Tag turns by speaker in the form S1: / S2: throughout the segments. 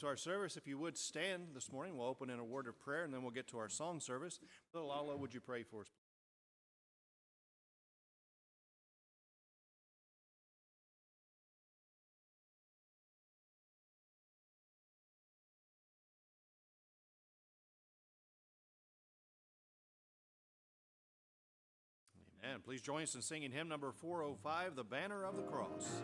S1: to our service. If you would stand this morning, we'll open in a word of prayer and then we'll get to our song service. Little Lala, would you pray for us? Amen. Please join us in singing hymn number 405, The Banner of the Cross.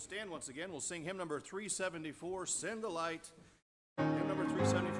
S1: stand once again. We'll sing hymn number 374, Send the Light. Hymn number 374.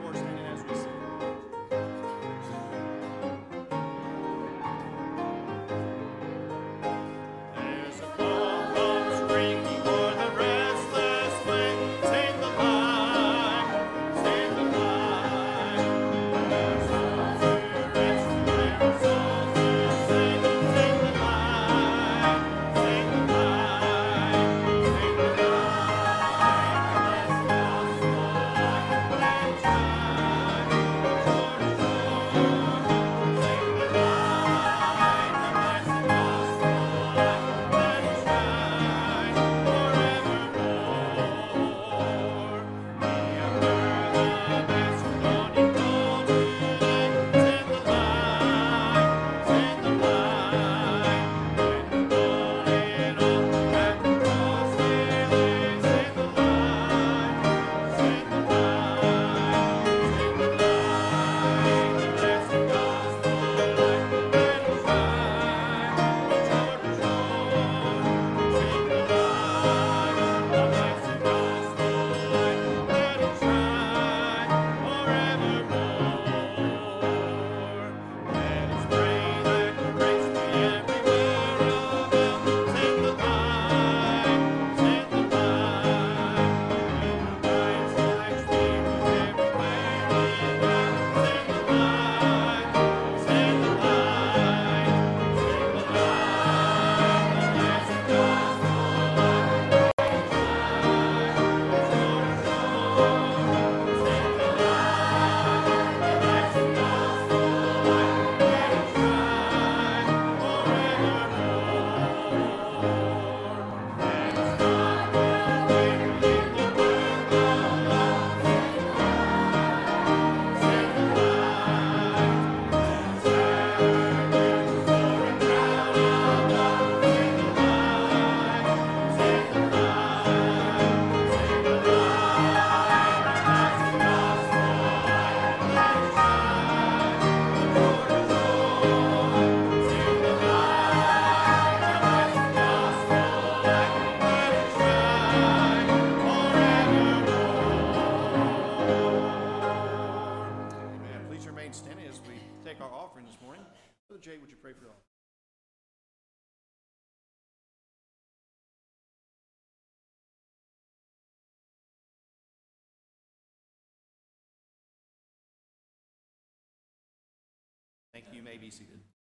S1: may be seated.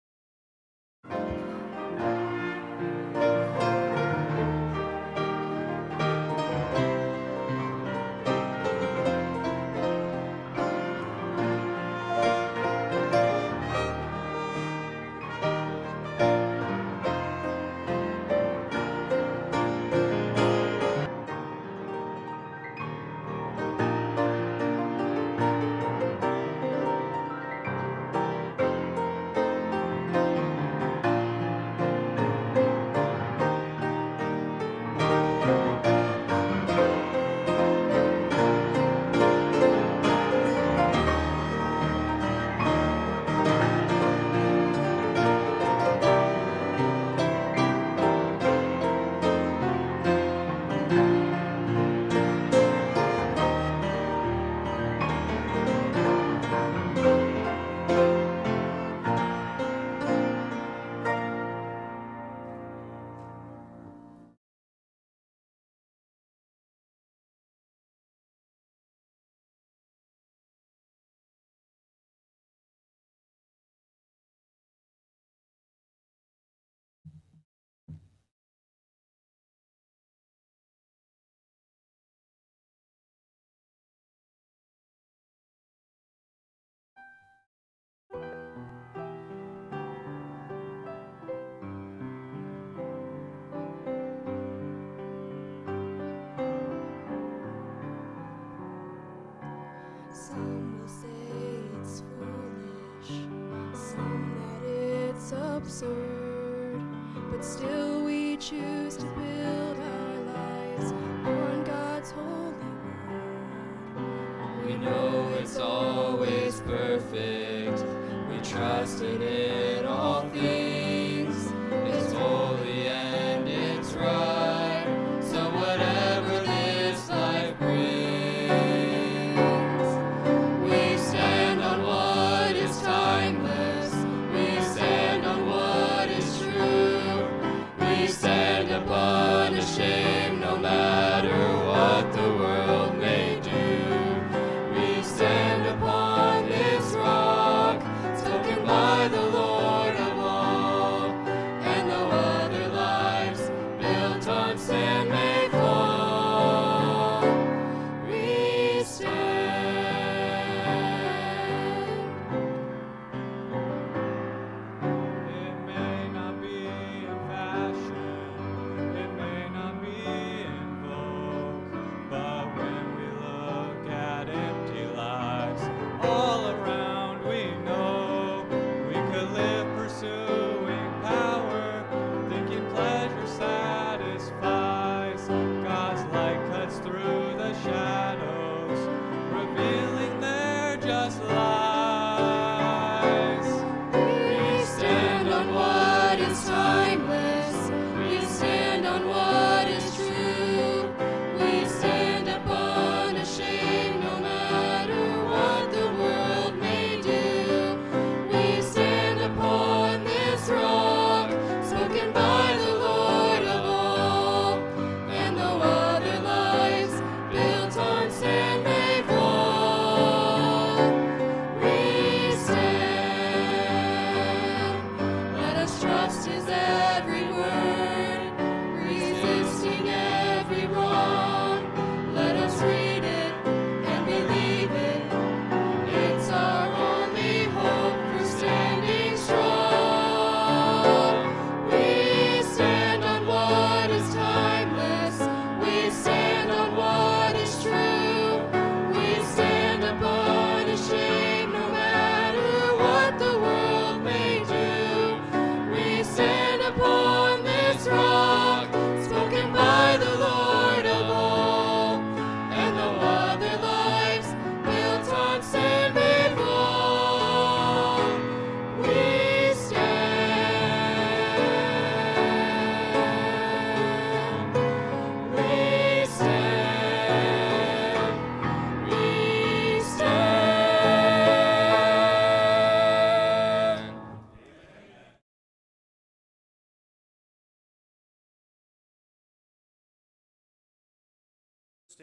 S2: Some will say it's foolish, some that it's absurd, but still we choose to build our lives on God's holy word.
S3: We know it's always perfect, we trust in it.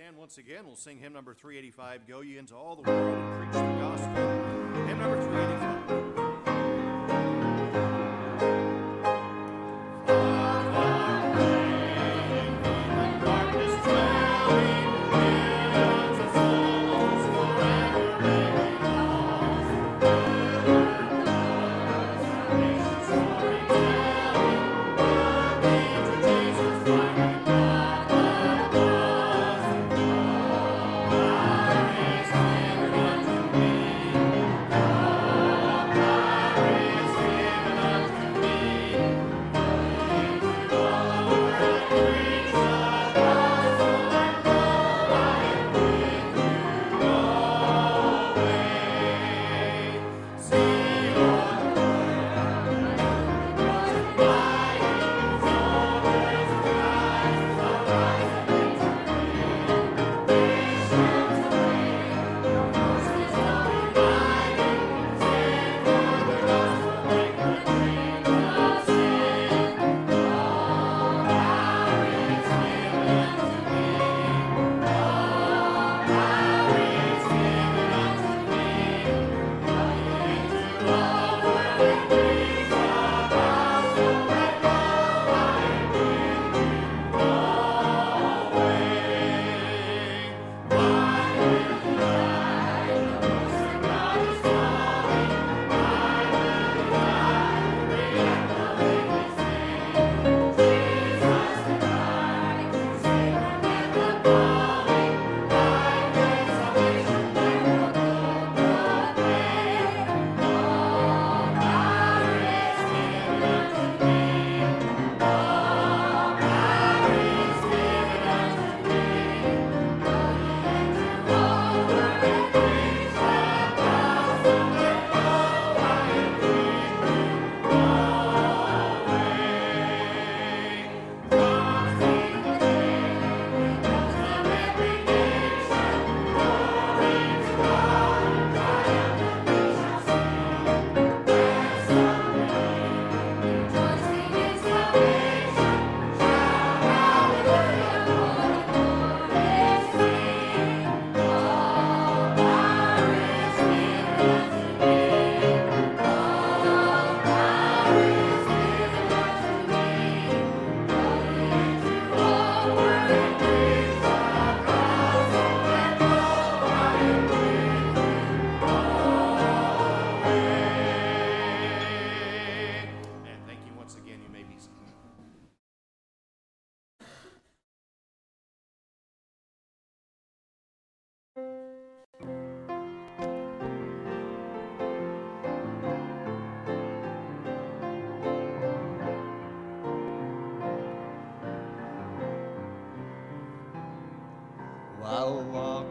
S3: Stand
S4: once again. We'll sing hymn number 385, Go Ye Into All the World and Preach the Gospel. Hymn number 385.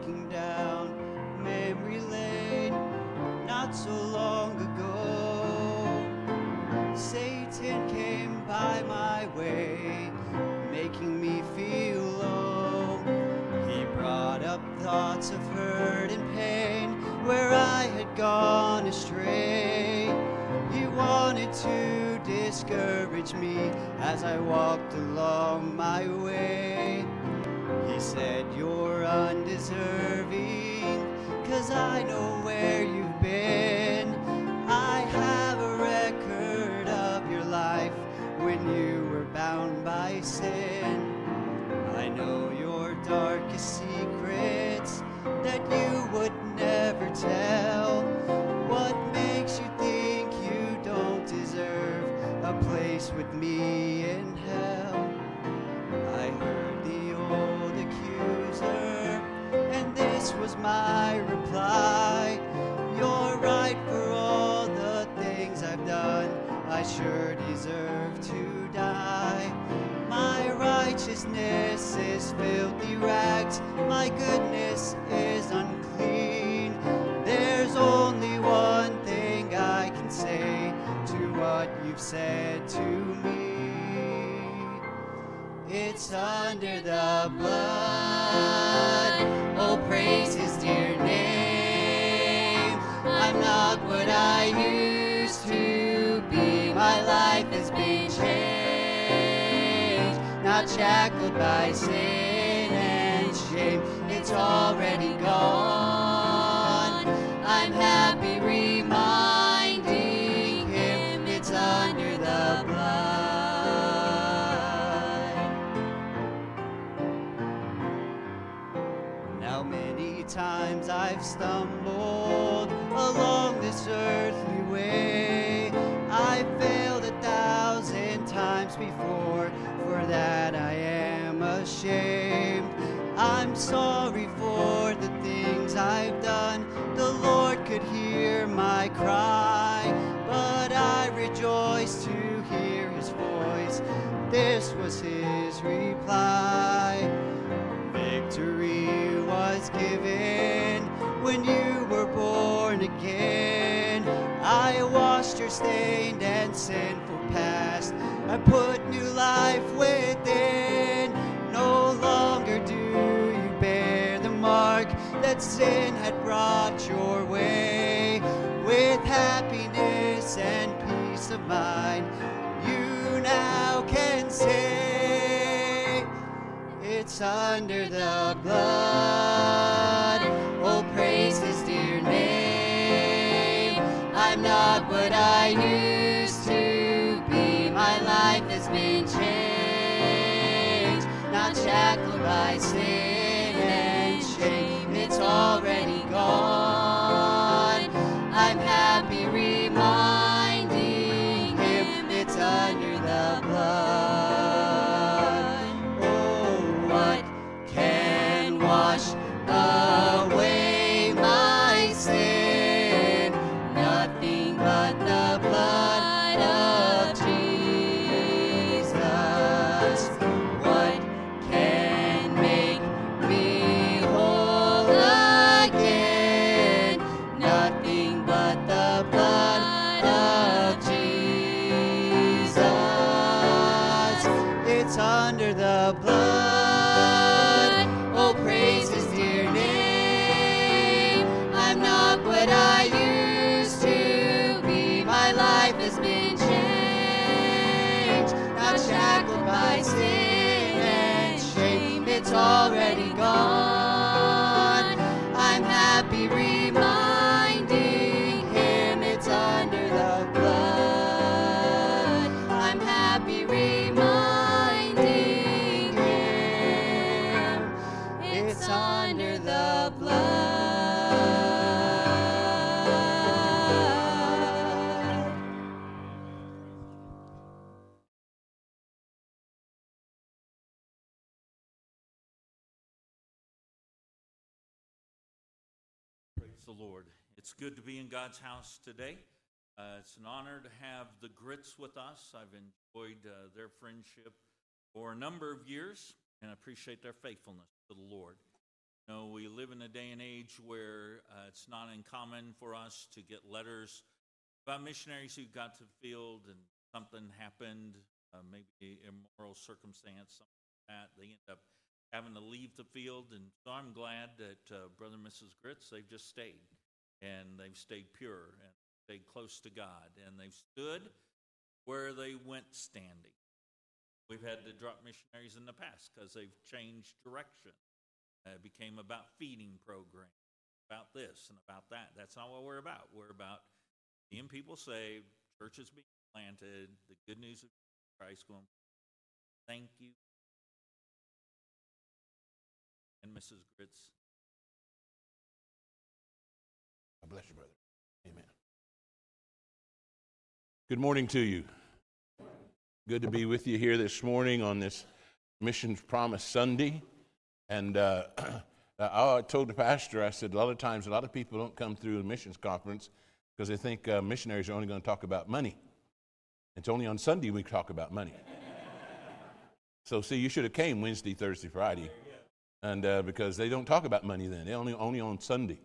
S1: Walking down memory lane not so long ago, Satan came by my way, making me feel low. He brought up thoughts of hurt and pain where I had gone astray. He wanted to discourage me as I walked along my way. He said, You're undeserving, cause I know where you've been. I have a record of your life when you were bound by sin. I know your darkest secrets that you would never tell. What makes you think you don't deserve a place with me my reply. You're right for all the things I've done. I sure deserve to die. My righteousness is filthy rags. My goodness is unclean. There's only one thing I can say to what you've said to me. It's under the blood. Praise his dear name. I'm not what I used to be. My life has been changed. Not shackled by sin and shame,
S5: it's already gone. Ashamed. I'm sorry for the things I've done. The Lord could hear my cry, but I rejoice to hear his voice. This was his reply. Victory was given when you were born again. I washed your stained and sinful past. I put new life within. That sin had brought your way. With happiness and peace of mind, you now can say, it's under the blood. Oh, praise his dear name. I'm not what I used to be. My life has been changed, not shackled by sin
S6: good to be in God's house today. Uh, it's an honor to have the Grits with us. I've enjoyed uh, their friendship for a number of years and appreciate their faithfulness to the Lord. You know, we live in a day and age where uh, it's not uncommon for us to get letters about missionaries who got to the field and something happened, uh, maybe immoral circumstance, something like that. They end up having to leave the field. And so I'm glad that uh, Brother and Mrs. Grits, they've just stayed. And they've stayed pure and stayed close to God. And they've stood where they went standing. We've had to drop missionaries in the past because they've changed direction. Uh, it became about feeding programs, about this and about that. That's not what we're about. We're about seeing people saved, churches being planted, the good news of Christ going. Thank you and Mrs. Grits.
S7: God bless you, brother. Amen. Good morning to you. Good to be with you here this morning on this Missions Promise Sunday. And uh, I told the pastor, I said, a lot of times, a lot of people don't come through a missions conference because they think uh, missionaries are only going to talk about money. It's only on Sunday we talk about money. so, see, you should have came Wednesday, Thursday, Friday, and uh, because they don't talk about money then, they only only on Sunday.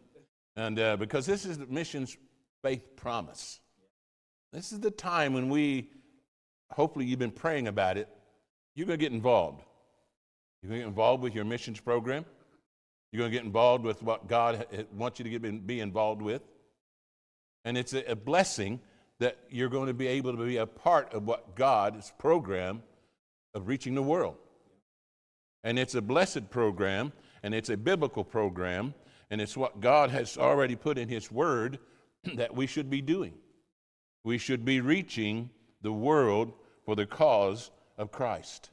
S7: And uh, because this is the missions faith promise. This is the time when we, hopefully, you've been praying about it. You're going to get involved. You're going to get involved with your missions program. You're going to get involved with what God wants you to get, be involved with. And it's a, a blessing that you're going to be able to be a part of what God's program of reaching the world. And it's a blessed program. and it's a biblical program, and it's what God has already put in His Word that we should be doing. We should be reaching the world for the cause of Christ.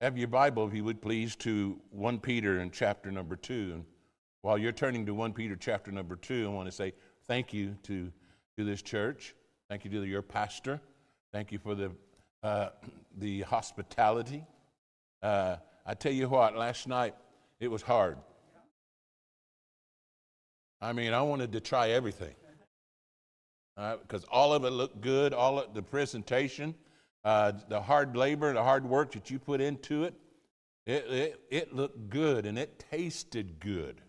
S7: Have your Bible, if you would please, to 1 Peter in chapter number 2. And while you're turning to 1 Peter chapter number 2, I want to say thank you to, to this church. Thank you to your pastor. Thank you for the, uh, the hospitality. Uh, I tell you what, last night it was hard. I mean, I wanted to try everything because uh, all of it looked good, all of the presentation, uh, the hard labor, the hard work that you put into it, it, it, it looked good and it tasted good.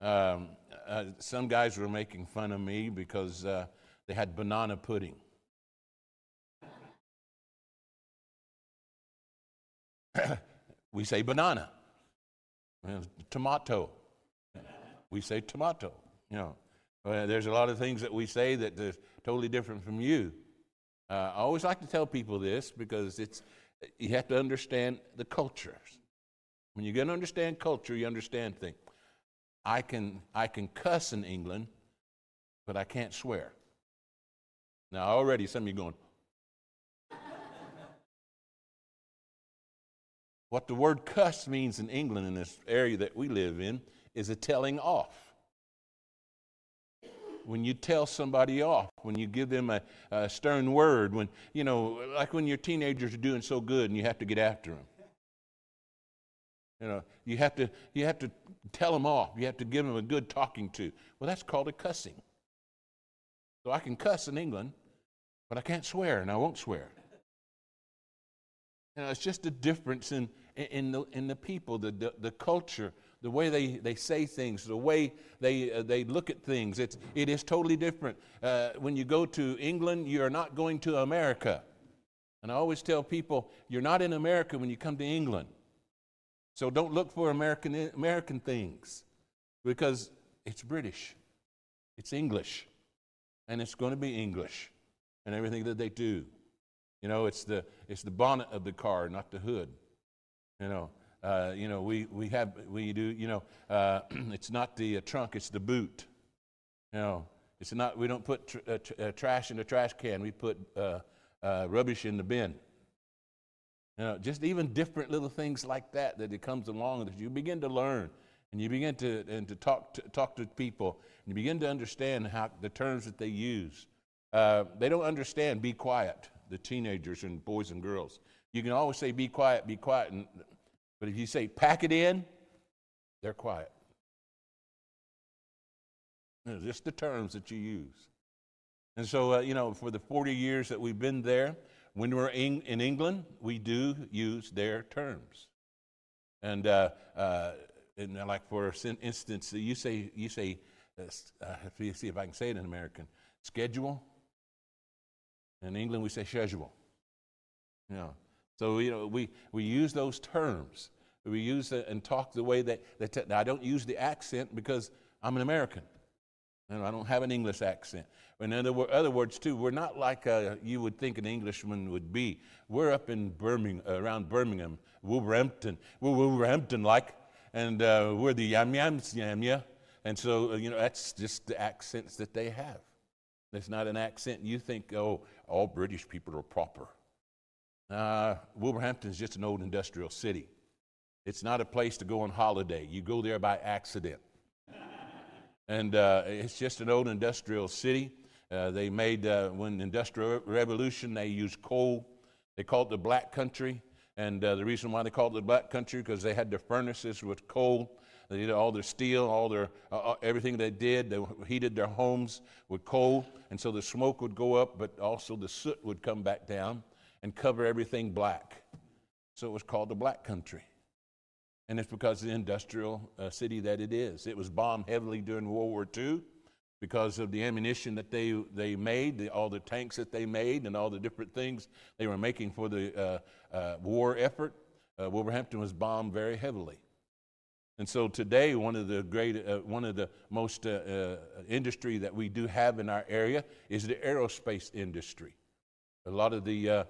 S7: Um, uh, some guys were making fun of me because uh, they had banana pudding. we say banana. Tomato. We say tomato. You know, uh, there's a lot of things that we say that are totally different from you. Uh, I always like to tell people this because it's you have to understand the cultures. When you're going to understand culture, you understand things. I can I can cuss in England, but I can't swear. Now already some of you going. what the word cuss means in England in this area that we live in is a telling off when you tell somebody off, when you give them a, a, stern word, when, you know, like when your teenagers are doing so good and you have to get after them. You know, you have to, you have to tell them off. You have to give them a good talking to. Well, that's called a cussing. So I can cuss in England, but I can't swear, and I won't swear. You know, it's just a difference in, in, the, in the people, the, the, the culture the way they, they say things, the way they, uh, they look at things. It's, it is totally different. Uh, when you go to England, you are not going to America. And I always tell people, you're not in America when you come to England. So don't look for American, American things because it's British, it's English, and it's going to be English and everything that they do. You know, it's the, it's the bonnet of the car, not the hood. You know, uh, you know, we, we have, we do, you know, uh, it's not the uh, trunk, it's the boot. You know, it's not, we don't put tr- uh, tr- uh, trash in the trash can, we put uh, rubbish in the bin. You know, just even different little things like that that it comes along that you begin to learn and you begin to, and to, talk, to talk to people and you begin to understand how the terms that they use. they don't understand be quiet, the teenagers and boys and girls. You can always say be quiet, be quiet, and but if you say pack it in, they're quiet. You just the terms that you use. And so, uh, you know, for the 40 years that we've been there, when we're in, in England, we do use their terms. And, uh, uh, and like for instance, you say, you say, uh, see if I can say it in American, schedule. In England, we say schedule. You know, so you know, we, we use those terms. We use it and talk the way that, that I don't use the accent because I'm an American. And I don't have an English accent. In other, other words, too, we're not like uh, you would think an Englishman would be. We're up in Birmingham, around Birmingham, Wolverhampton. We're Wolverhampton like, and uh, we're the yam yams yam yeah. And so, uh, you know, that's just the accents that they have. It's not an accent you think, oh, all British people are proper. Uh, Wolverhampton is just an old industrial city. It's not a place to go on holiday. You go there by accident. and uh, it's just an old industrial city. Uh, they made, uh, when Industrial Revolution, they used coal. They called it the Black Country. And uh, the reason why they called it the Black Country, because they had their furnaces with coal. They did all their steel, all their uh, uh, everything they did. They heated their homes with coal, and so the smoke would go up, but also the soot would come back down and cover everything black. So it was called the Black Country. And it's because of the industrial uh, city that it is. It was bombed heavily during World War II because of the ammunition that they, they made, the, all the tanks that they made, and all the different things they were making for the uh, uh, war effort. Uh, Wolverhampton was bombed very heavily. And so today, one of the great, uh, one of the most uh, industry that we do have in our area is the aerospace industry. A lot of the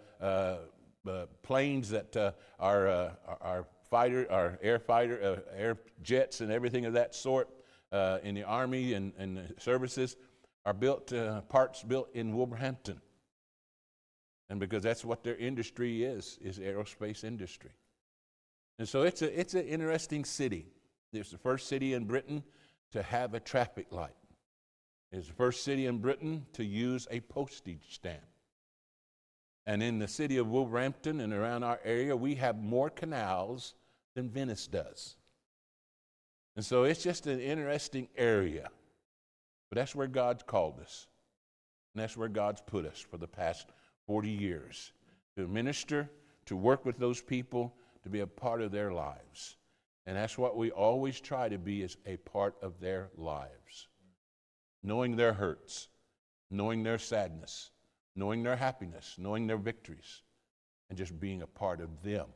S7: planes that our, our fighter, our air fighter, uh, air jets, and everything of that sort uh, in the Army and, and services are built, uh, parts built in Wolverhampton. And because that's what their industry is, is aerospace industry. And so it's, a, it's an interesting city. It's the first city in Britain to have a traffic light. It's the first city in Britain to use a postage stamp. And in the city of Wolverhampton and around our area, we have more canals than Venice does. And so it's just an interesting area. But that's where God's called us. And that's where God's put us for the past 40 years to minister, to work with those people, to be a part of their lives. And that's what we always try to be is a part of their lives. Knowing their hurts, knowing their sadness, knowing their happiness, knowing their victories, and just being a part of them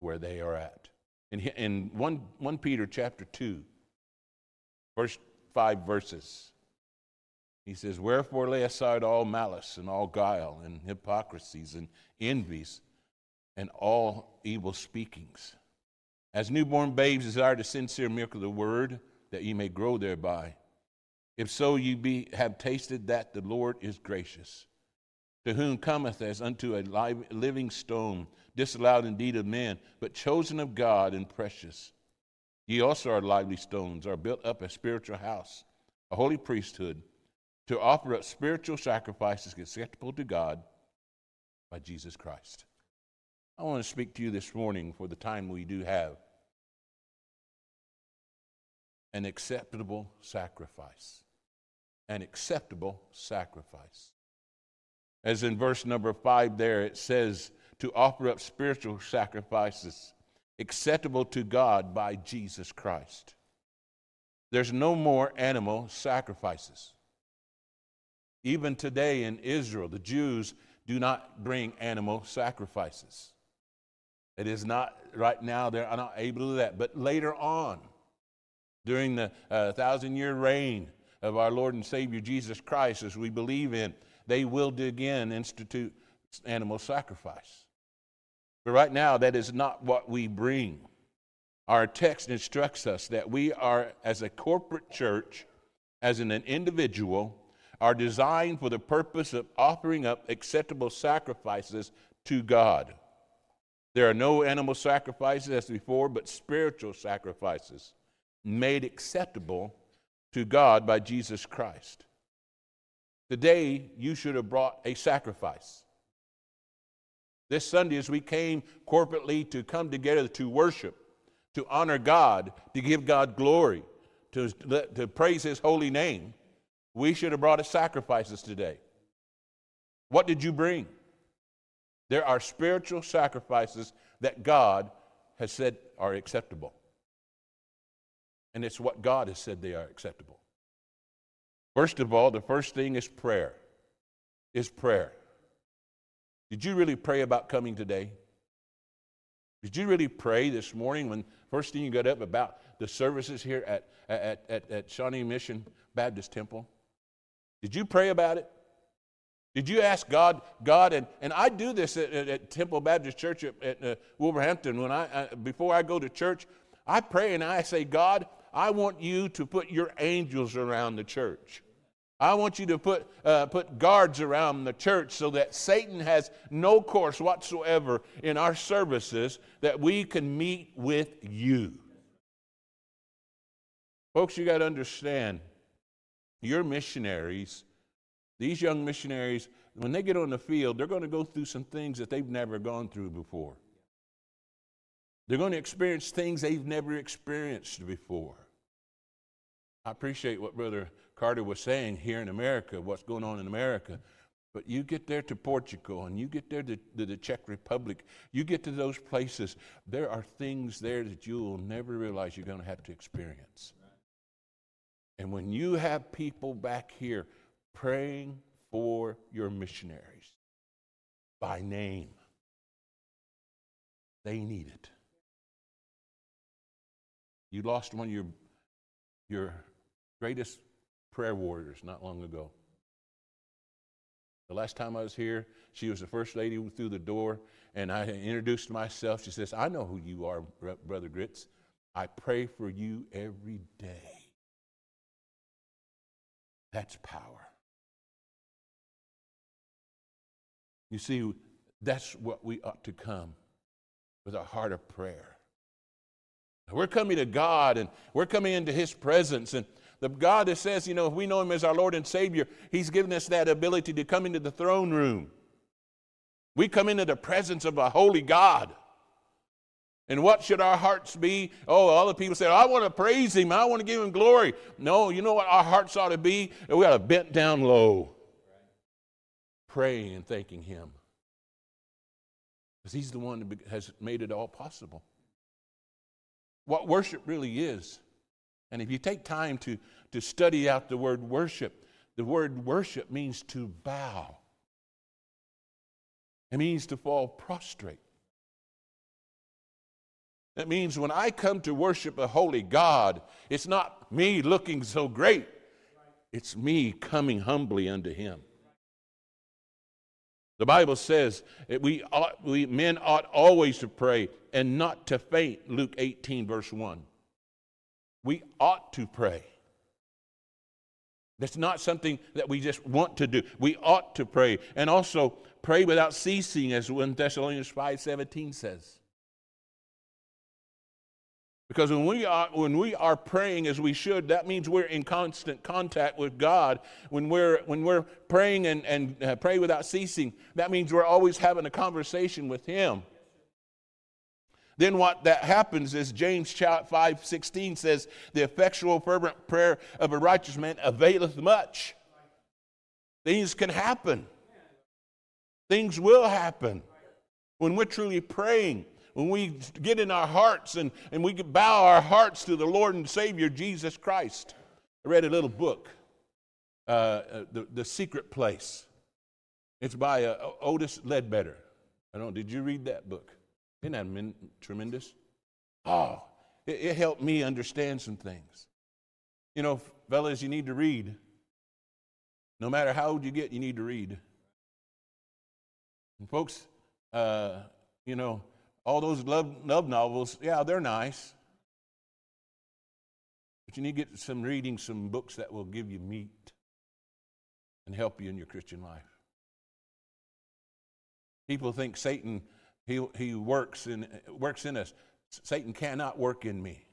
S7: where they are at. In, in 1, 1 Peter chapter 2, first five verses, he says, Wherefore lay aside all malice and all guile and hypocrisies and envies and all evil speakings. As newborn babes desire the sincere milk of the word, that ye may grow thereby. If so, ye be, have tasted that the Lord is gracious, to whom cometh as unto a living stone, disallowed indeed of men, but chosen of God and precious. Ye also are lively stones, are built up a spiritual house, a holy priesthood, to offer up spiritual sacrifices acceptable to God by Jesus Christ. I want to speak to you this morning for the time we do have. An acceptable sacrifice. An acceptable sacrifice. As in verse number five, there it says to offer up spiritual sacrifices acceptable to God by Jesus Christ. There's no more animal sacrifices. Even today in Israel, the Jews do not bring animal sacrifices. It is not right now, they're not able to do that. But later on, during the uh, thousand year reign of our Lord and Savior Jesus Christ, as we believe in, they will again institute animal sacrifice. But right now, that is not what we bring. Our text instructs us that we are, as a corporate church, as an individual, are designed for the purpose of offering up acceptable sacrifices to God. There are no animal sacrifices as before, but spiritual sacrifices made acceptable to God by Jesus Christ. Today, you should have brought a sacrifice. This Sunday, as we came corporately to come together to worship, to honor God, to give God glory, to, to praise His holy name, we should have brought a sacrifices today. What did you bring? There are spiritual sacrifices that God has said are acceptable. And it's what God has said they are acceptable. First of all, the first thing is prayer. Is prayer. Did you really pray about coming today? Did you really pray this morning when first thing you got up about the services here at, at, at, at Shawnee Mission Baptist Temple? Did you pray about it? Did you ask God, God, and, and I do this at, at, at Temple Baptist Church at, at uh, Wolverhampton. When I, uh, before I go to church, I pray and I say, God, I want you to put your angels around the church. I want you to put, uh, put guards around the church so that Satan has no course whatsoever in our services that we can meet with you. Folks, you got to understand, you're missionaries these young missionaries, when they get on the field, they're going to go through some things that they've never gone through before. They're going to experience things they've never experienced before. I appreciate what Brother Carter was saying here in America, what's going on in America. But you get there to Portugal and you get there to, to, the Czech Republic, you get to those places, there are things there that you'll never realize you're going to have to experience. And when you have people back here praying for your missionaries by name. They need it. You lost one of your, your greatest prayer warriors not long ago. The last time I was here, she was the first lady through the door, and I introduced myself. She says, I know who you are, Brother Grits. I pray for you every day. That's power. You see, that's what we ought to come with a heart of prayer. We're coming to God and we're coming into His presence. And the God that says, you know, if we know Him as our Lord and Savior, He's given us that ability to come into the throne room. We come into the presence of a holy God. And what should our hearts be? Oh, all the people say, I want to praise him. I want to give him glory. No, you know what our hearts ought to be? We ought to bent down low, praying and thanking him. Because he's the one that has made it all possible. What worship really is. And if you take time to, to study out the word worship, the word worship means to bow. It means to fall prostrate. That means when I come to worship a holy God, it's not me looking so great, it's me coming humbly unto Him. The Bible says that we, ought, we men ought always to pray and not to faint, Luke 18, verse 1. We ought to pray. That's not something that we just want to do. We ought to pray. And also pray without ceasing, as 1 Thessalonians 5.17 says. Because when we, are, when we are praying as we should, that means we're in constant contact with God. When we're, when we're praying and, and uh, pray without ceasing, that means we're always having a conversation with Him. Then what that happens is James 5 16 says, The effectual fervent prayer of a righteous man availeth much. Things can happen. Things will happen when we're truly praying when we get in our hearts and, and we bow our hearts to the Lord and Savior Jesus Christ. I read a little book, uh, uh, the, the Secret Place. It's by uh, Otis Ledbetter. I don't. Did you read that book? Isn't that min- tremendous? Oh, it, it helped me understand some things. You know, fellas, you need to read. No matter how old you get, you need to read. And folks, uh, you know, all those love, love novels, yeah, they're nice. But you need to get some reading, some books that will give you meat and help you in your Christian life. People think Satan, he, he works, in, works in us. Satan cannot work in me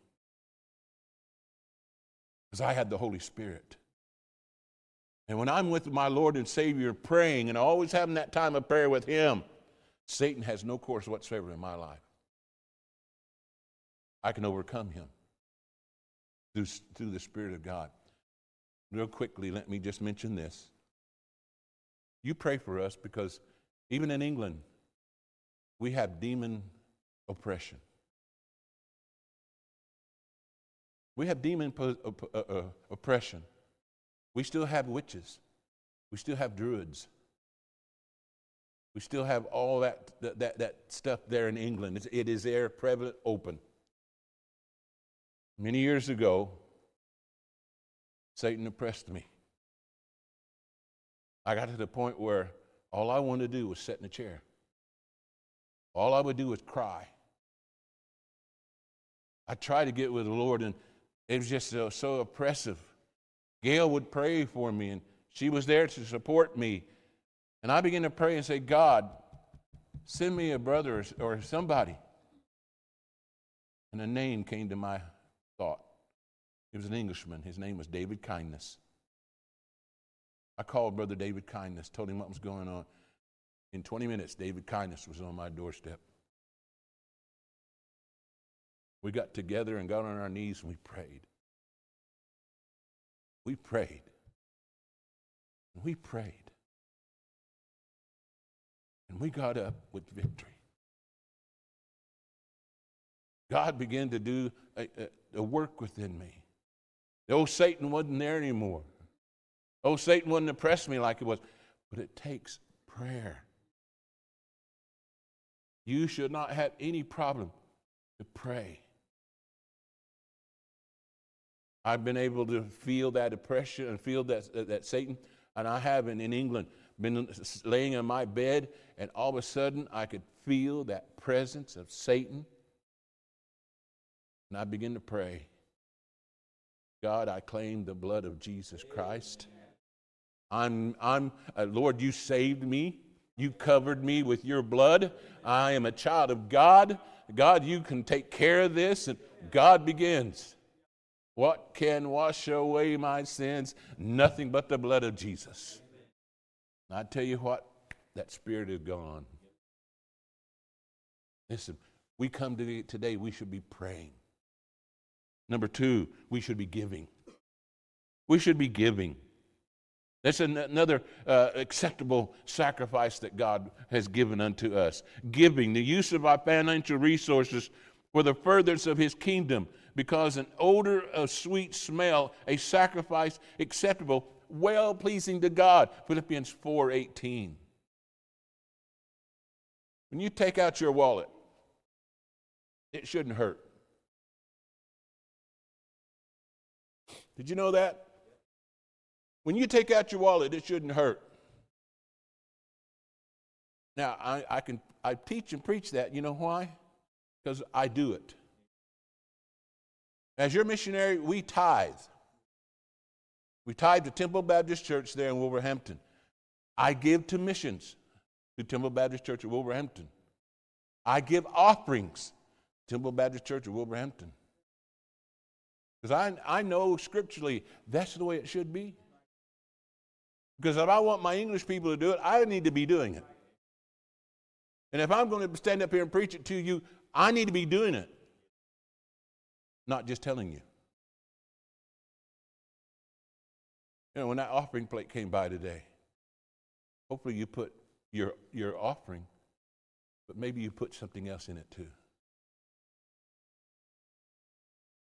S7: because I had the Holy Spirit. And when I'm with my Lord and Savior praying and always having that time of prayer with Him, Satan has no course whatsoever in my life. I can overcome him through, through the Spirit of God. Real quickly, let me just mention this. You pray for us because even in England, we have demon oppression. We have demon po- uh, uh, oppression. We still have witches. We still have druids. We still have all that, that, that stuff there in England. It's, it is there, prevalent, open. Many years ago, Satan oppressed me. I got to the point where all I wanted to do was sit in a chair. All I would do was cry. I tried to get with the Lord, and it was just so, so oppressive. Gail would pray for me, and she was there to support me. And I began to pray and say, God, send me a brother or, or somebody. And a name came to my thought. He was an Englishman. His name was David Kindness. I called Brother David Kindness, told him what was going on. In 20 minutes, David Kindness was on my doorstep. We got together and got on our knees and we prayed. We prayed. We prayed. And we got up with victory. God began to do a, a, a work within me. The old Satan wasn't there anymore. Oh, Satan wouldn't oppress me like it was. But it takes prayer. You should not have any problem to pray. I've been able to feel that oppression and feel that, that Satan, and I have in, in England been laying in my bed, and all of a sudden I could feel that presence of Satan. And I begin to pray God, I claim the blood of Jesus Christ. I'm, I'm, uh, Lord, you saved me. You covered me with your blood. I am a child of God. God, you can take care of this. And God begins. What can wash away my sins? Nothing but the blood of Jesus. I tell you what, that spirit is gone. Listen, we come to today, we should be praying. Number two, we should be giving. We should be giving. That's an, another uh, acceptable sacrifice that God has given unto us. Giving, the use of our financial resources for the furtherance of His kingdom, because an odor of sweet smell, a sacrifice acceptable, well pleasing to God. Philippians 4:18. When you take out your wallet, it shouldn't hurt. Did you know that? When you take out your wallet, it shouldn't hurt. Now, I, I can I teach and preach that. You know why? Because I do it. As your missionary, we tithe. We tithe to Temple Baptist Church there in Wolverhampton. I give to missions to Temple Baptist Church of Wolverhampton. I give offerings to Temple Baptist Church of Wolverhampton. Because I, I know scripturally that's the way it should be. Because if I want my English people to do it, I need to be doing it. And if I'm going to stand up here and preach it to you, I need to be doing it, not just telling you. You know, when that offering plate came by today, hopefully you put your, your offering, but maybe you put something else in it too.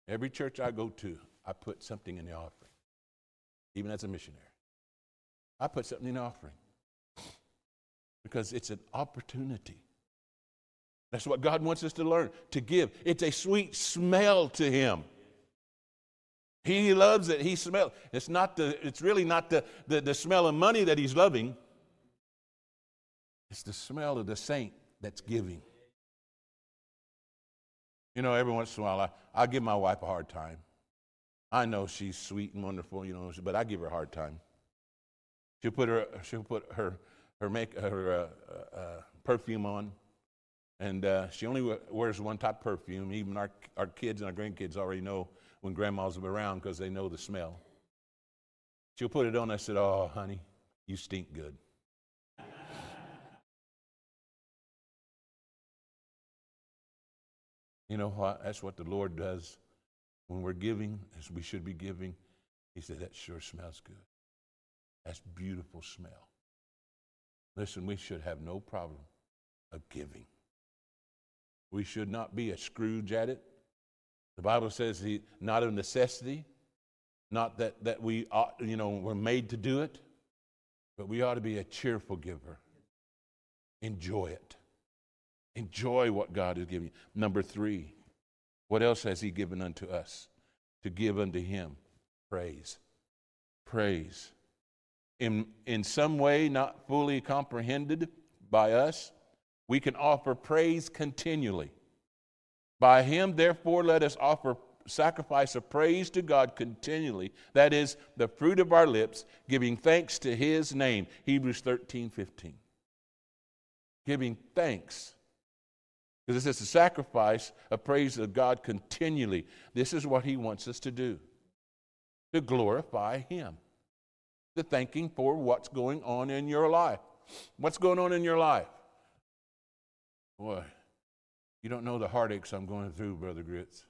S7: Every church I go to, I put something in the offering, even as a missionary. I put something in offering because it's an opportunity. That's what God wants us to learn to give. It's a sweet smell to Him. He loves it. He smells. It's not the. It's really not the, the, the smell of money that He's loving. It's the smell of the saint that's giving. You know, every once in a while, I, I give my wife a hard time. I know she's sweet and wonderful, you know, but I give her a hard time. She'll put her, she'll put her, her, make, her uh, uh, perfume on, and uh, she only wears one type of perfume. Even our, our kids and our grandkids already know when grandma's around because they know the smell. She'll put it on. I said, Oh, honey, you stink good. You know what? That's what the Lord does when we're giving, as we should be giving. He said, That sure smells good. That's beautiful smell. Listen, we should have no problem of giving. We should not be a Scrooge at it. The Bible says he, not of necessity, not that, that we ought, you know, we're made to do it, but we ought to be a cheerful giver. Enjoy it. Enjoy what God has given you. Number three, what else has He given unto us? To give unto Him praise. Praise. In, in some way, not fully comprehended by us, we can offer praise continually. By Him, therefore, let us offer sacrifice of praise to God continually. That is the fruit of our lips, giving thanks to His name. Hebrews 13 15. Giving thanks because this is a sacrifice of praise of God continually. This is what He wants us to do to glorify Him, to thank Him for what's going on in your life. What's going on in your life? Boy, you don't know the heartaches I'm going through, Brother Grits.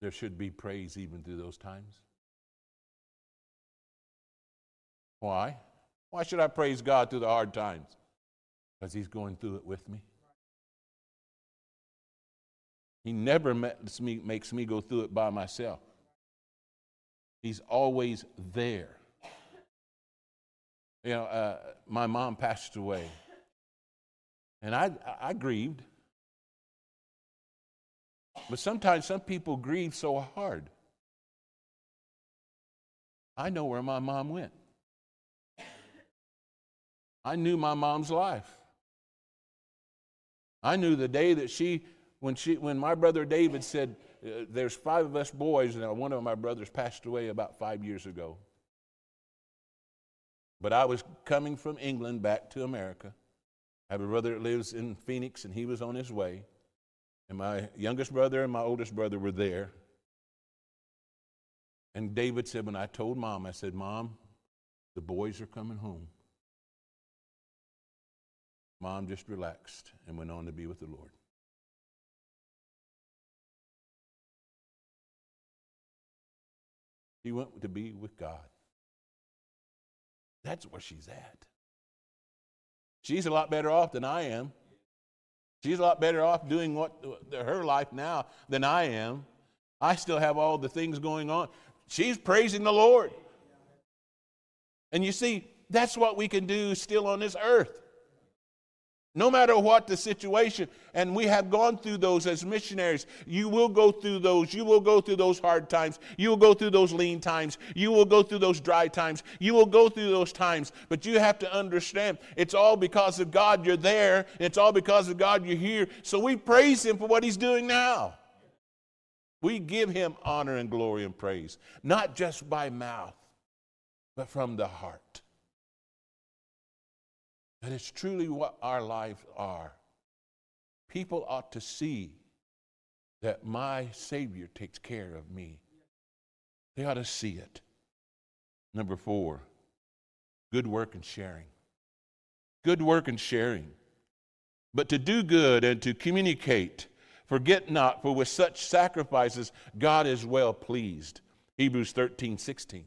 S7: There should be praise even through those times. Why? Why should I praise God through the hard times? because he's going through it with me. He never makes me, makes me go through it by myself. He's always there. You know, uh, my mom passed away, and I, I grieved. But sometimes some people grieve so hard. I know where my mom went. I knew my mom's life. I knew the day that she, when she, when my brother David said, uh, "There's five of us boys," and one of my brothers passed away about five years ago. But I was coming from England back to America. I have a brother that lives in Phoenix, and he was on his way. And my youngest brother and my oldest brother were there. And David said, when I told mom, I said, Mom, the boys are coming home. Mom just relaxed and went on to be with the Lord. She went to be with God. That's where she's at. She's a lot better off than I am. She's a lot better off doing what her life now than I am. I still have all the things going on. She's praising the Lord. And you see, that's what we can do still on this earth. No matter what the situation, and we have gone through those as missionaries. You will go through those. You will go through those hard times. You will go through those lean times. You will go through those dry times. You will go through those times. But you have to understand it's all because of God you're there. It's all because of God you're here. So we praise Him for what He's doing now. We give Him honor and glory and praise, not just by mouth, but from the heart. That is truly what our lives are. People ought to see that my Savior takes care of me. They ought to see it. Number four, good work and sharing. Good work and sharing. But to do good and to communicate, forget not, for with such sacrifices God is well pleased. Hebrews 13, 16.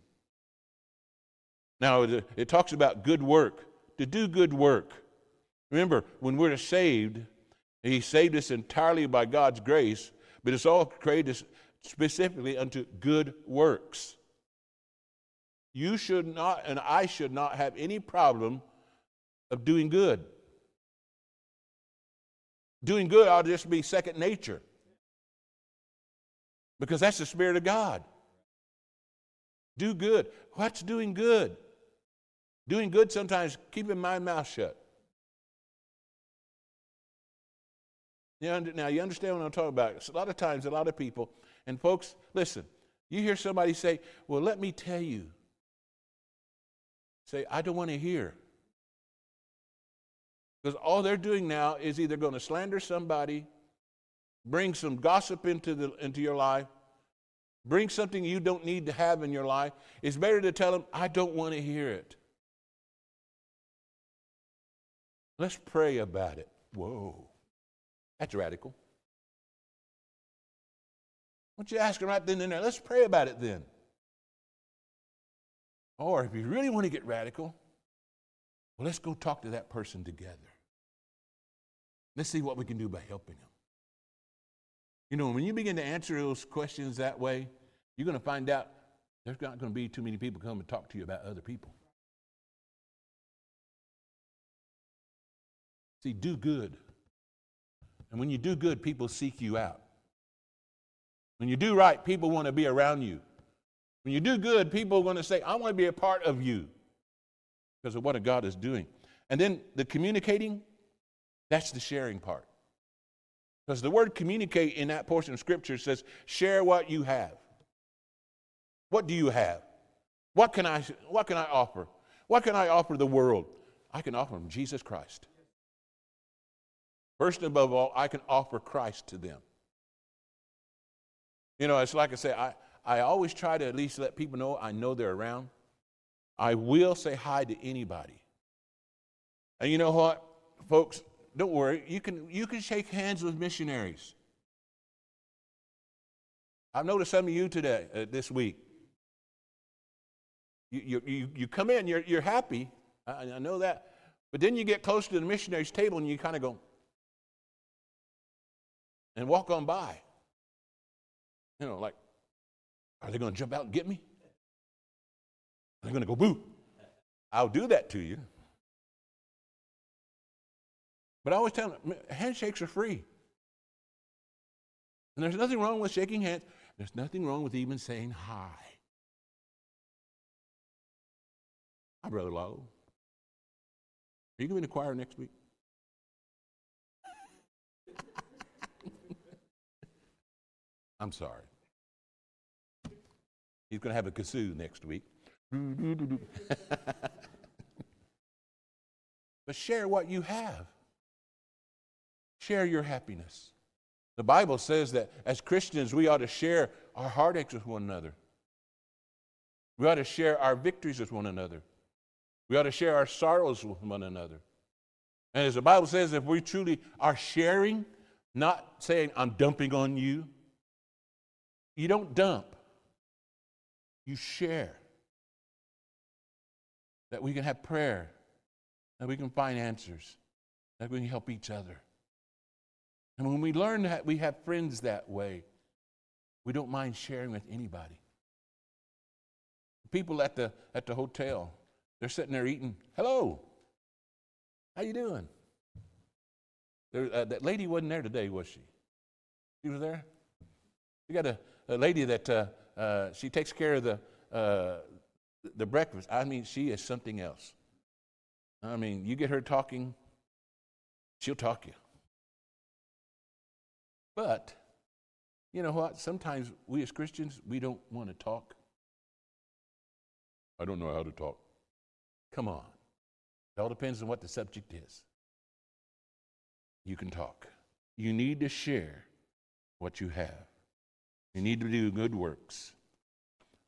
S7: Now, it, it talks about good work to do good work. Remember, when we're saved, He saved us entirely by God's grace, but it's all created specifically unto good works. You should not, and I should not have any problem of doing good. Doing good ought to just be second nature because that's the Spirit of God. Do good. What's doing good? Doing good sometimes keeping my mouth shut. Now, you understand what I'm talking about. A lot of times, a lot of people, and folks, listen, you hear somebody say, Well, let me tell you. Say, I don't want to hear. Because all they're doing now is either going to slander somebody, bring some gossip into, the, into your life, bring something you don't need to have in your life. It's better to tell them, I don't want to hear it. Let's pray about it. Whoa, that's radical. Why don't you ask him right then and there? Let's pray about it then. Or if you really want to get radical, well, let's go talk to that person together. Let's see what we can do by helping them. You know, when you begin to answer those questions that way, you're going to find out there's not going to be too many people come and talk to you about other people. See, do good. And when you do good, people seek you out. When you do right, people want to be around you. When you do good, people are going to say, I want to be a part of you because of what God is doing. And then the communicating, that's the sharing part. Because the word communicate in that portion of Scripture says, share what you have. What do you have? What can I, what can I offer? What can I offer the world? I can offer them Jesus Christ. First and above all, I can offer Christ to them. You know, it's like I say, I, I always try to at least let people know I know they're around. I will say hi to anybody. And you know what, folks? Don't worry. You can, you can shake hands with missionaries. I've noticed some of you today, uh, this week. You, you, you, come in, you're, you're happy. I, I know that. But then you get close to the missionary's table and you kind of go, and walk on by. You know, like, are they going to jump out and get me? Are they going to go boo? I'll do that to you. But I always tell them handshakes are free. And there's nothing wrong with shaking hands. There's nothing wrong with even saying hi. Hi, Brother Lowe. Are you going to be in the choir next week? I'm sorry. He's going to have a kazoo next week. but share what you have. Share your happiness. The Bible says that as Christians, we ought to share our heartaches with one another. We ought to share our victories with one another. We ought to share our sorrows with one another. And as the Bible says, if we truly are sharing, not saying, I'm dumping on you, you don't dump, you share. That we can have prayer, that we can find answers, that we can help each other. And when we learn that we have friends that way, we don't mind sharing with anybody. People at the, at the hotel, they're sitting there eating. Hello, how you doing? There, uh, that lady wasn't there today, was she? She was there. You got a, a lady that uh, uh, she takes care of the uh, the breakfast. I mean, she is something else. I mean, you get her talking, she'll talk you. But you know what? Sometimes we as Christians we don't want to talk. I don't know how to talk. Come on. It all depends on what the subject is. You can talk. You need to share what you have. You need to do good works.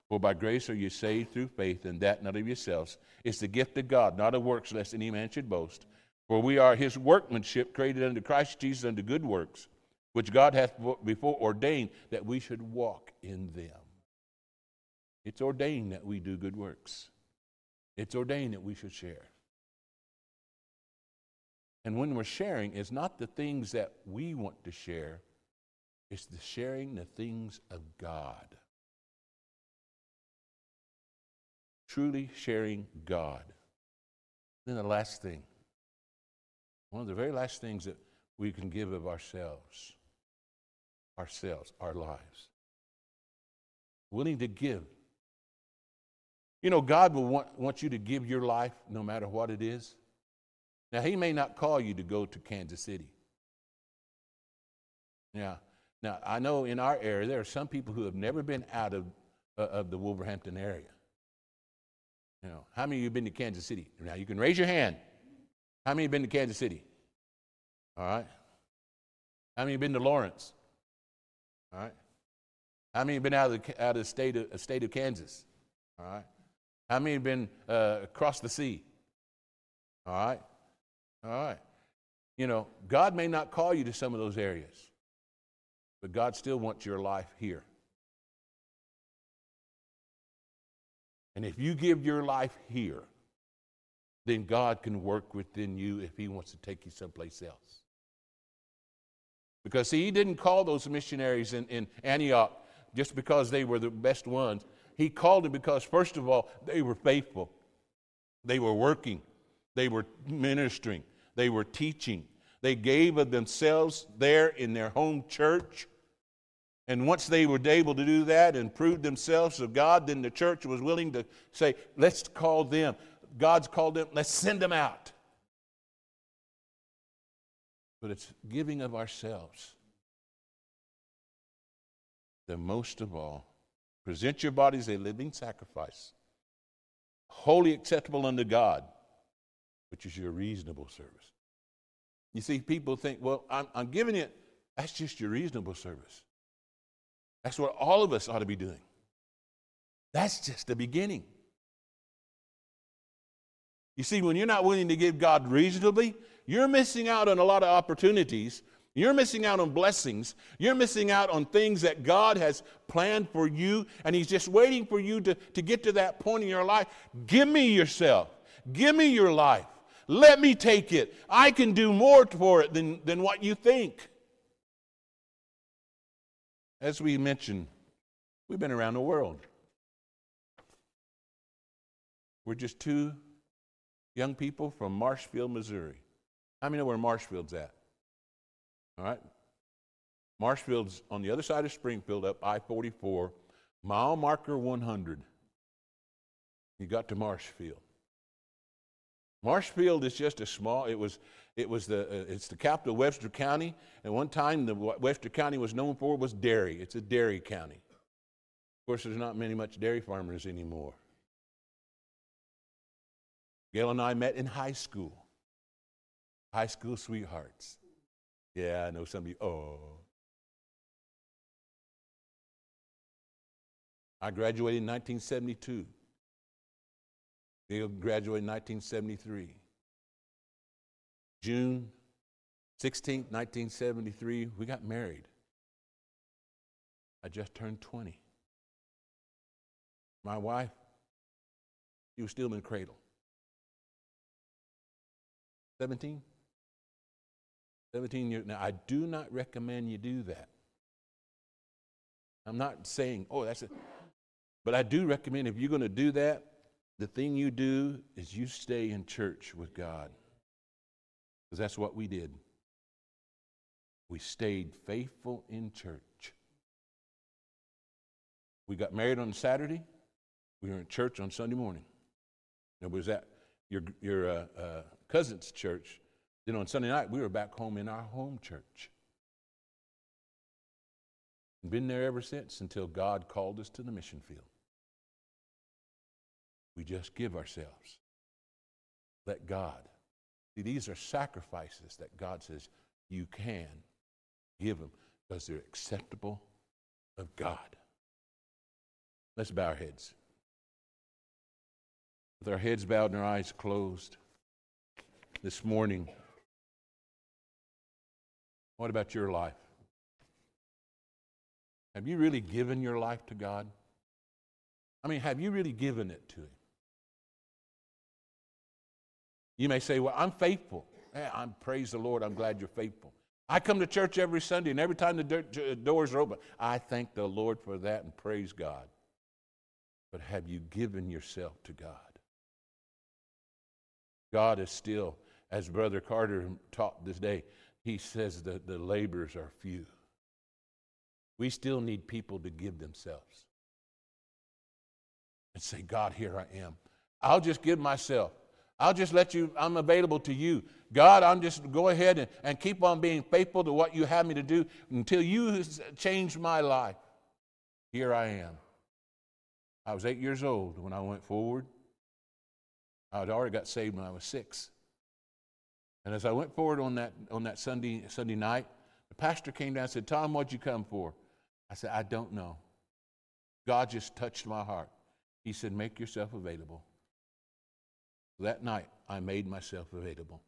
S7: For by grace are you saved through faith, and that not of yourselves. It's the gift of God, not of works, lest any man should boast. For we are his workmanship, created unto Christ Jesus unto good works, which God hath before ordained that we should walk in them. It's ordained that we do good works. It's ordained that we should share. And when we're sharing, it's not the things that we want to share, it's the sharing the things of God. Truly sharing God. Then the last thing, one of the very last things that we can give of ourselves, ourselves, our lives. Willing to give. You know, God will want, want you to give your life no matter what it is. Now, He may not call you to go to Kansas City. Yeah. Now, I know in our area there are some people who have never been out of, uh, of the Wolverhampton area. You know, how many of you have been to Kansas City? Now, you can raise your hand. How many have been to Kansas City? All right. How many have been to Lawrence? All right. How many have been out of the, out of the state, of, state of Kansas? All right. How many have been uh, across the sea? All right. All right. You know, God may not call you to some of those areas, but God still wants your life here. And if you give your life here, then God can work within you if He wants to take you someplace else. Because, see, He didn't call those missionaries in, in Antioch just because they were the best ones. He called them because, first of all, they were faithful, they were working, they were ministering, they were teaching. They gave of themselves there in their home church. And once they were able to do that and prove themselves of God, then the church was willing to say, let's call them. God's called them, let's send them out. But it's giving of ourselves. The most of all, present your bodies a living sacrifice, wholly acceptable unto God, which is your reasonable service. You see, people think, well, I'm, I'm giving it, that's just your reasonable service. That's what all of us ought to be doing. That's just the beginning. You see, when you're not willing to give God reasonably, you're missing out on a lot of opportunities. You're missing out on blessings. You're missing out on things that God has planned for you, and He's just waiting for you to, to get to that point in your life. Give me yourself. Give me your life. Let me take it. I can do more for it than, than what you think. As we mentioned, we've been around the world. We're just two young people from Marshfield, Missouri. How many know where Marshfield's at? All right? Marshfield's on the other side of Springfield, up I 44, mile marker 100. You got to Marshfield. Marshfield is just a small. It was. It was the. Uh, it's the capital of Webster County. At one time, the Webster County was known for was dairy. It's a dairy county. Of course, there's not many much dairy farmers anymore. Gail and I met in high school. High school sweethearts. Yeah, I know some of you. Oh. I graduated in 1972. Gail graduated in 1973. June 16, 1973, we got married. I just turned 20. My wife, she was still in the cradle. 17? 17 years. Now, I do not recommend you do that. I'm not saying, oh, that's it. But I do recommend if you're going to do that, the thing you do is you stay in church with God. Because that's what we did. We stayed faithful in church. We got married on Saturday. We were in church on Sunday morning. Now, was at your, your uh, uh, cousin's church? Then on Sunday night, we were back home in our home church. Been there ever since until God called us to the mission field. We just give ourselves. Let God. See, these are sacrifices that God says you can give them because they're acceptable of God. Let's bow our heads. With our heads bowed and our eyes closed this morning, what about your life? Have you really given your life to God? I mean, have you really given it to Him? You may say, Well, I'm faithful. Hey, I'm praise the Lord, I'm glad you're faithful. I come to church every Sunday, and every time the doors are open, I thank the Lord for that and praise God. But have you given yourself to God? God is still, as Brother Carter taught this day, he says that the laborers are few. We still need people to give themselves and say, God, here I am. I'll just give myself. I'll just let you, I'm available to you. God, I'm just go ahead and, and keep on being faithful to what you have me to do until you change my life. Here I am. I was eight years old when I went forward. I had already got saved when I was six. And as I went forward on that, on that Sunday, Sunday night, the pastor came down and said, Tom, what'd you come for? I said, I don't know. God just touched my heart. He said, Make yourself available. That night, I made myself available.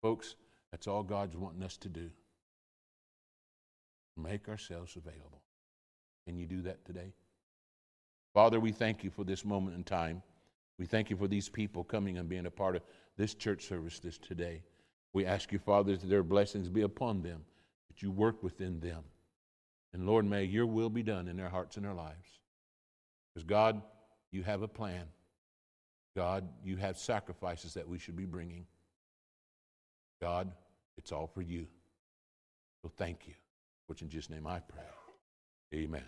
S7: Folks, that's all God's wanting us to do. Make ourselves available. Can you do that today? Father, we thank you for this moment in time. We thank you for these people coming and being a part of this church service this today. We ask you, Father, that their blessings be upon them, that you work within them. And Lord, may your will be done in their hearts and their lives. Because God, you have a plan. God, you have sacrifices that we should be bringing. God, it's all for you. So thank you. Which in Jesus' name I pray. Amen.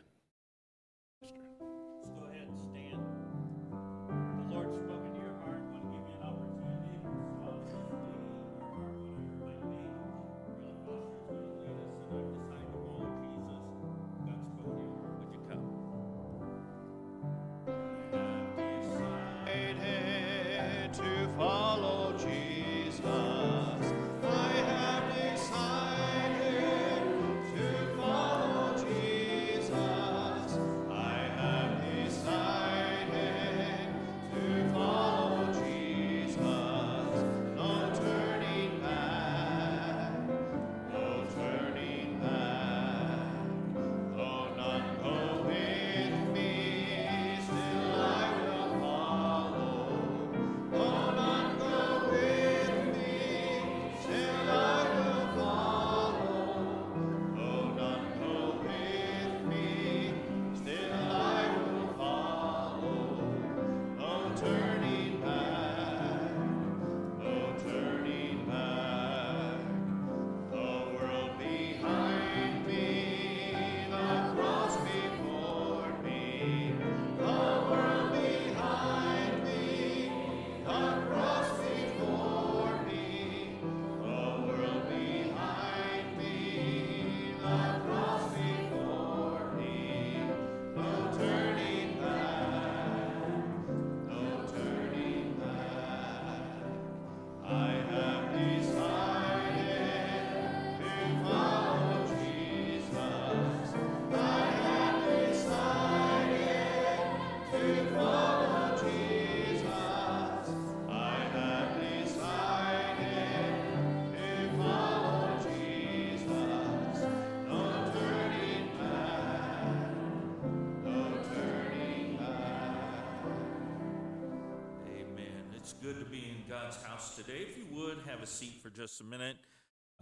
S6: God's house today. If you would, have a seat for just a minute.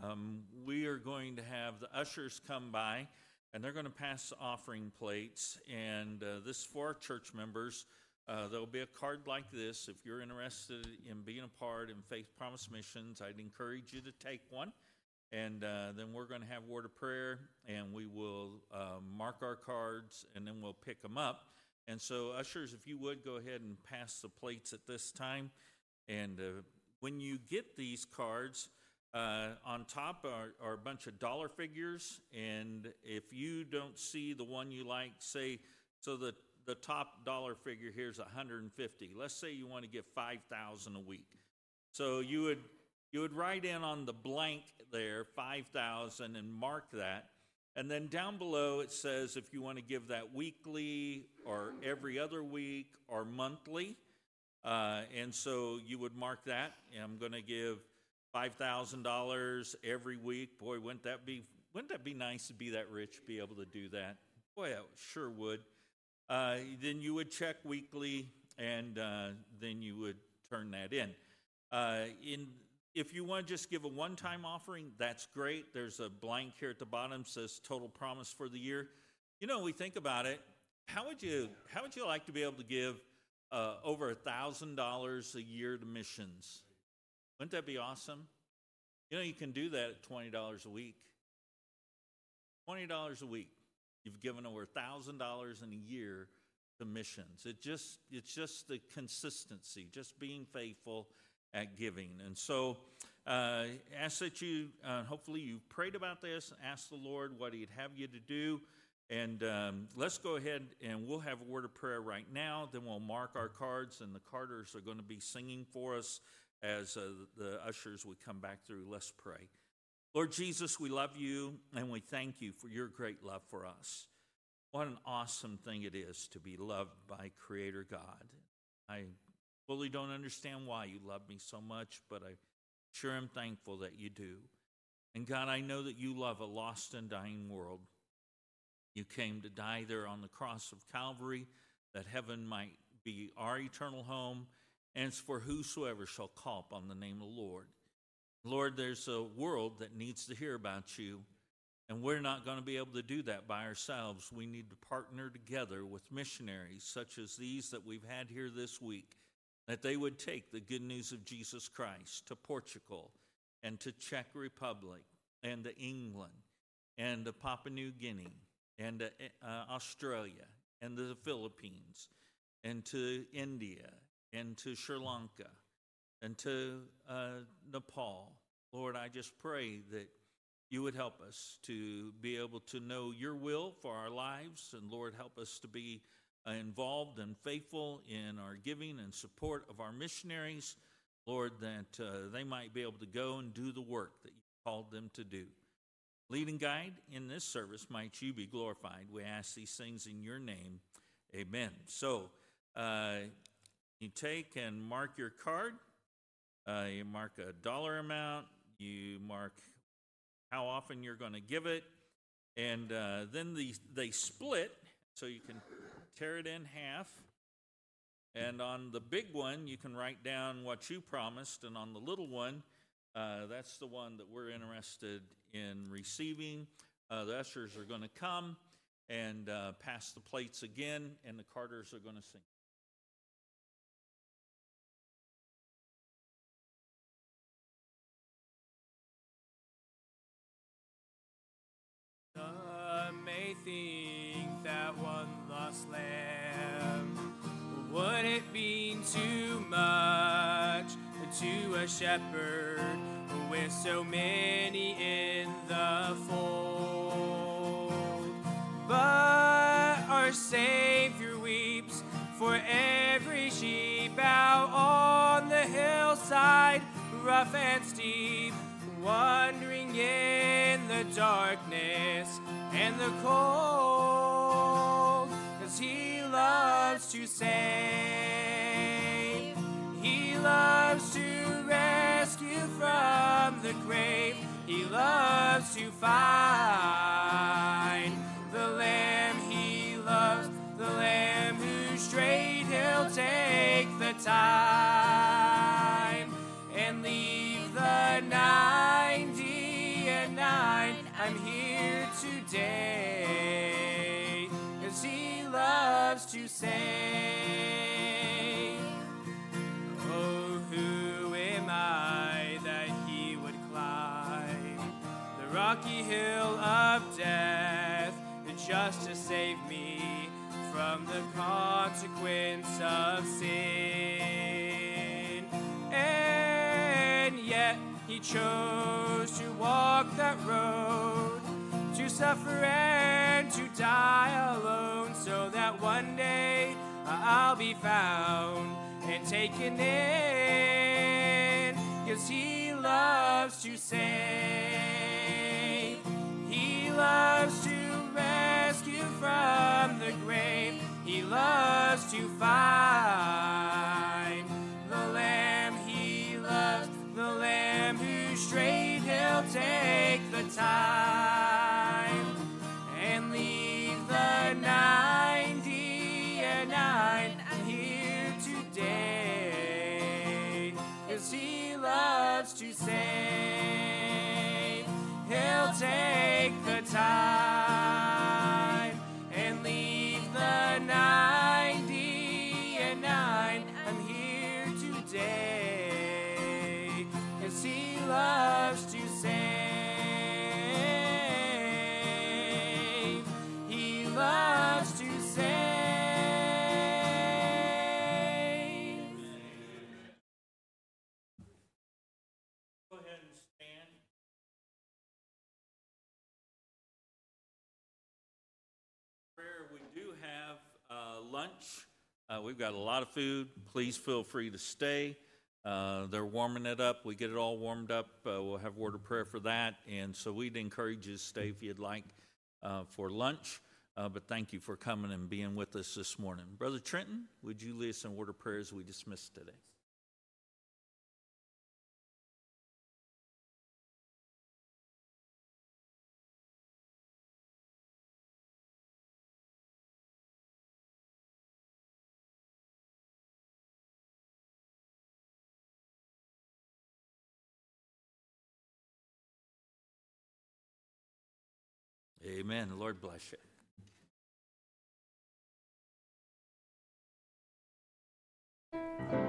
S6: Um, we are going to have the ushers come by, and they're going to pass offering plates. And uh, this is for our church members. Uh, there'll be a card like this. If you're interested in being a part in Faith Promise Missions, I'd encourage you to take one. And uh, then we're going to have word of prayer, and we will uh, mark our cards, and then we'll pick them up. And so, ushers, if you would go ahead and pass the plates at this time. And uh, when you get these cards, uh, on top are, are a bunch of dollar figures. And if you don't see the one you like, say, so the, the top dollar figure here is 150. Let's say you want to give 5,000 a week. So you would you would write in on the blank there 5,000 and mark that. And then down below it says if you want to give that weekly or every other week or monthly. Uh, and so you would mark that. I'm going to give five thousand dollars every week. Boy, wouldn't that be wouldn't that be nice to be that rich, be able to do that? Boy, I sure would. Uh, then you would check weekly, and uh, then you would turn that in. Uh, in if you want to just give a one-time offering, that's great. There's a blank here at the bottom says total promise for the year. You know, we think about it. How would you how would you like to be able to give uh, over a thousand dollars a year to missions? Wouldn't that be awesome? You know, you can do that at twenty dollars a week. Twenty dollars a week. You've given over a thousand dollars in a year to missions. It just it's just the consistency, just being faithful at giving. And so, uh, ask that you uh, hopefully you've prayed about this. Ask the Lord what He'd have you to do. And um, let's go ahead and we'll have a word of prayer right now. Then we'll mark our cards, and the Carters are going to be singing for us as uh, the ushers we come back through. Let's pray. Lord Jesus, we love you and we thank you for your great love for us. What an awesome thing it is to be loved by Creator God. I fully don't understand why you love me so much, but I sure am thankful that you do. And God, I know that you love a lost and dying world. You came to die there on the cross of Calvary that heaven might be our eternal home, and it's for whosoever shall call upon the name of the Lord. Lord, there's a world that needs to hear about you, and we're not going to be able to do that by ourselves. We need to partner together with missionaries such as these that we've had here this week, that they would take the good news of Jesus Christ to Portugal and to Czech Republic and to England and to Papua New Guinea and to uh, Australia and the Philippines and to India and to Sri Lanka and to uh, Nepal. Lord, I just pray that you would help us to be able to know your will for our lives. And Lord, help us to be uh, involved and faithful in our giving and support of our missionaries. Lord, that uh, they might be able to go and do the work that you called them to do. Leading guide in this service, might you be glorified. We ask these things in your name. Amen. So, uh, you take and mark your card. Uh, you mark a dollar amount. You mark how often you're going to give it. And uh, then the, they split, so you can tear it in half. And on the big one, you can write down what you promised. And on the little one, uh, that's the one that we're interested in receiving. Uh, the ushers are going to come and uh, pass the plates again, and the Carters are going to sing.
S8: To a shepherd with so many in the fold. But our Savior weeps for every sheep out on the hillside, rough and steep, wandering in the darkness and the cold. Cause he loves to save, loves to rescue from the grave. He loves to find the lamb he loves, the lamb who straight he'll take the time and leave the ninety and nine. I'm here today, cause he loves to save. Rocky hill of death just to save me from the consequence of sin? And yet he chose to walk that road, to suffer and to die alone, so that one day uh, I'll be found and taken in. Cause he loves to save, loves to rescue from the grave, he loves to find the lamb he loves, the lamb who strayed, he'll take
S6: We've got a lot of food. Please feel free to stay. Uh, They're warming it up. We get it all warmed up. Uh, We'll have word of prayer for that. And so we'd encourage you to stay if you'd like uh, for lunch. Uh, But thank you for coming and being with us this morning. Brother Trenton, would you lead us in word of prayer as we dismiss today? Amen. The Lord bless you.